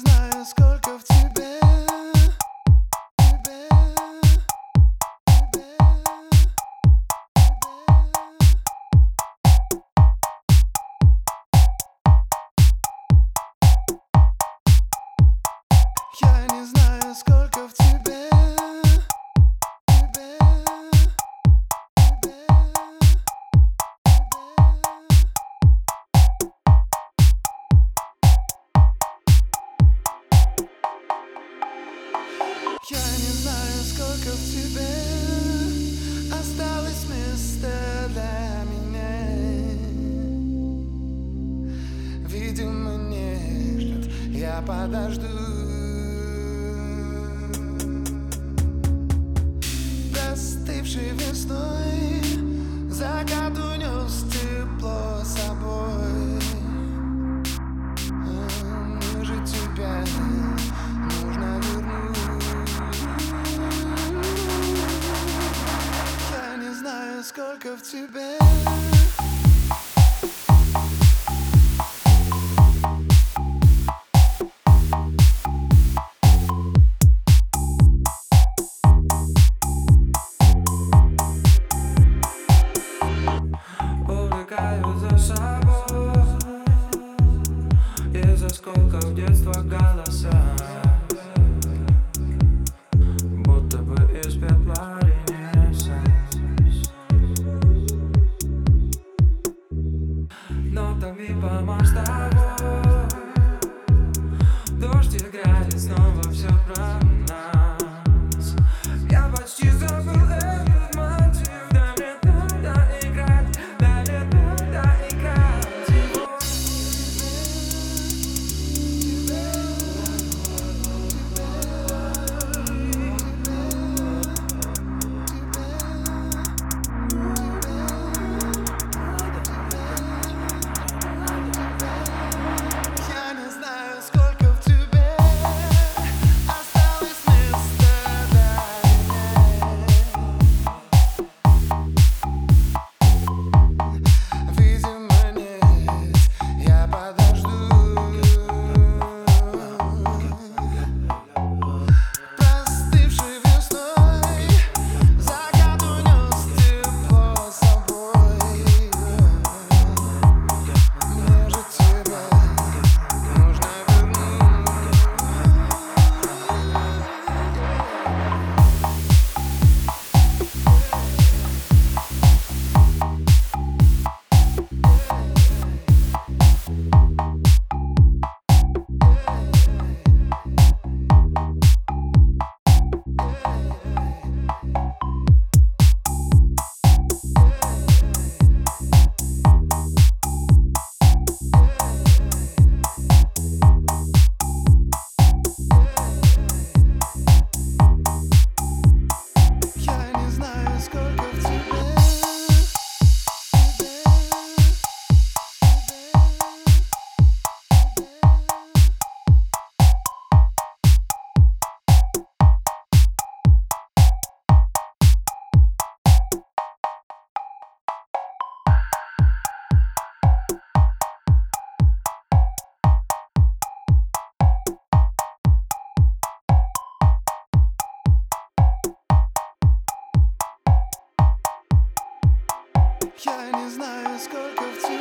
nice, cold. Сколько в тебе осталось места для меня. Видимо, нет, я подожду. Достывшей весной talk of Tibet. Skąd w dzieciństwa gala sam. любви помочь тобой Дождь и снова все про нас. Я почти забыл не знаю, сколько в тебе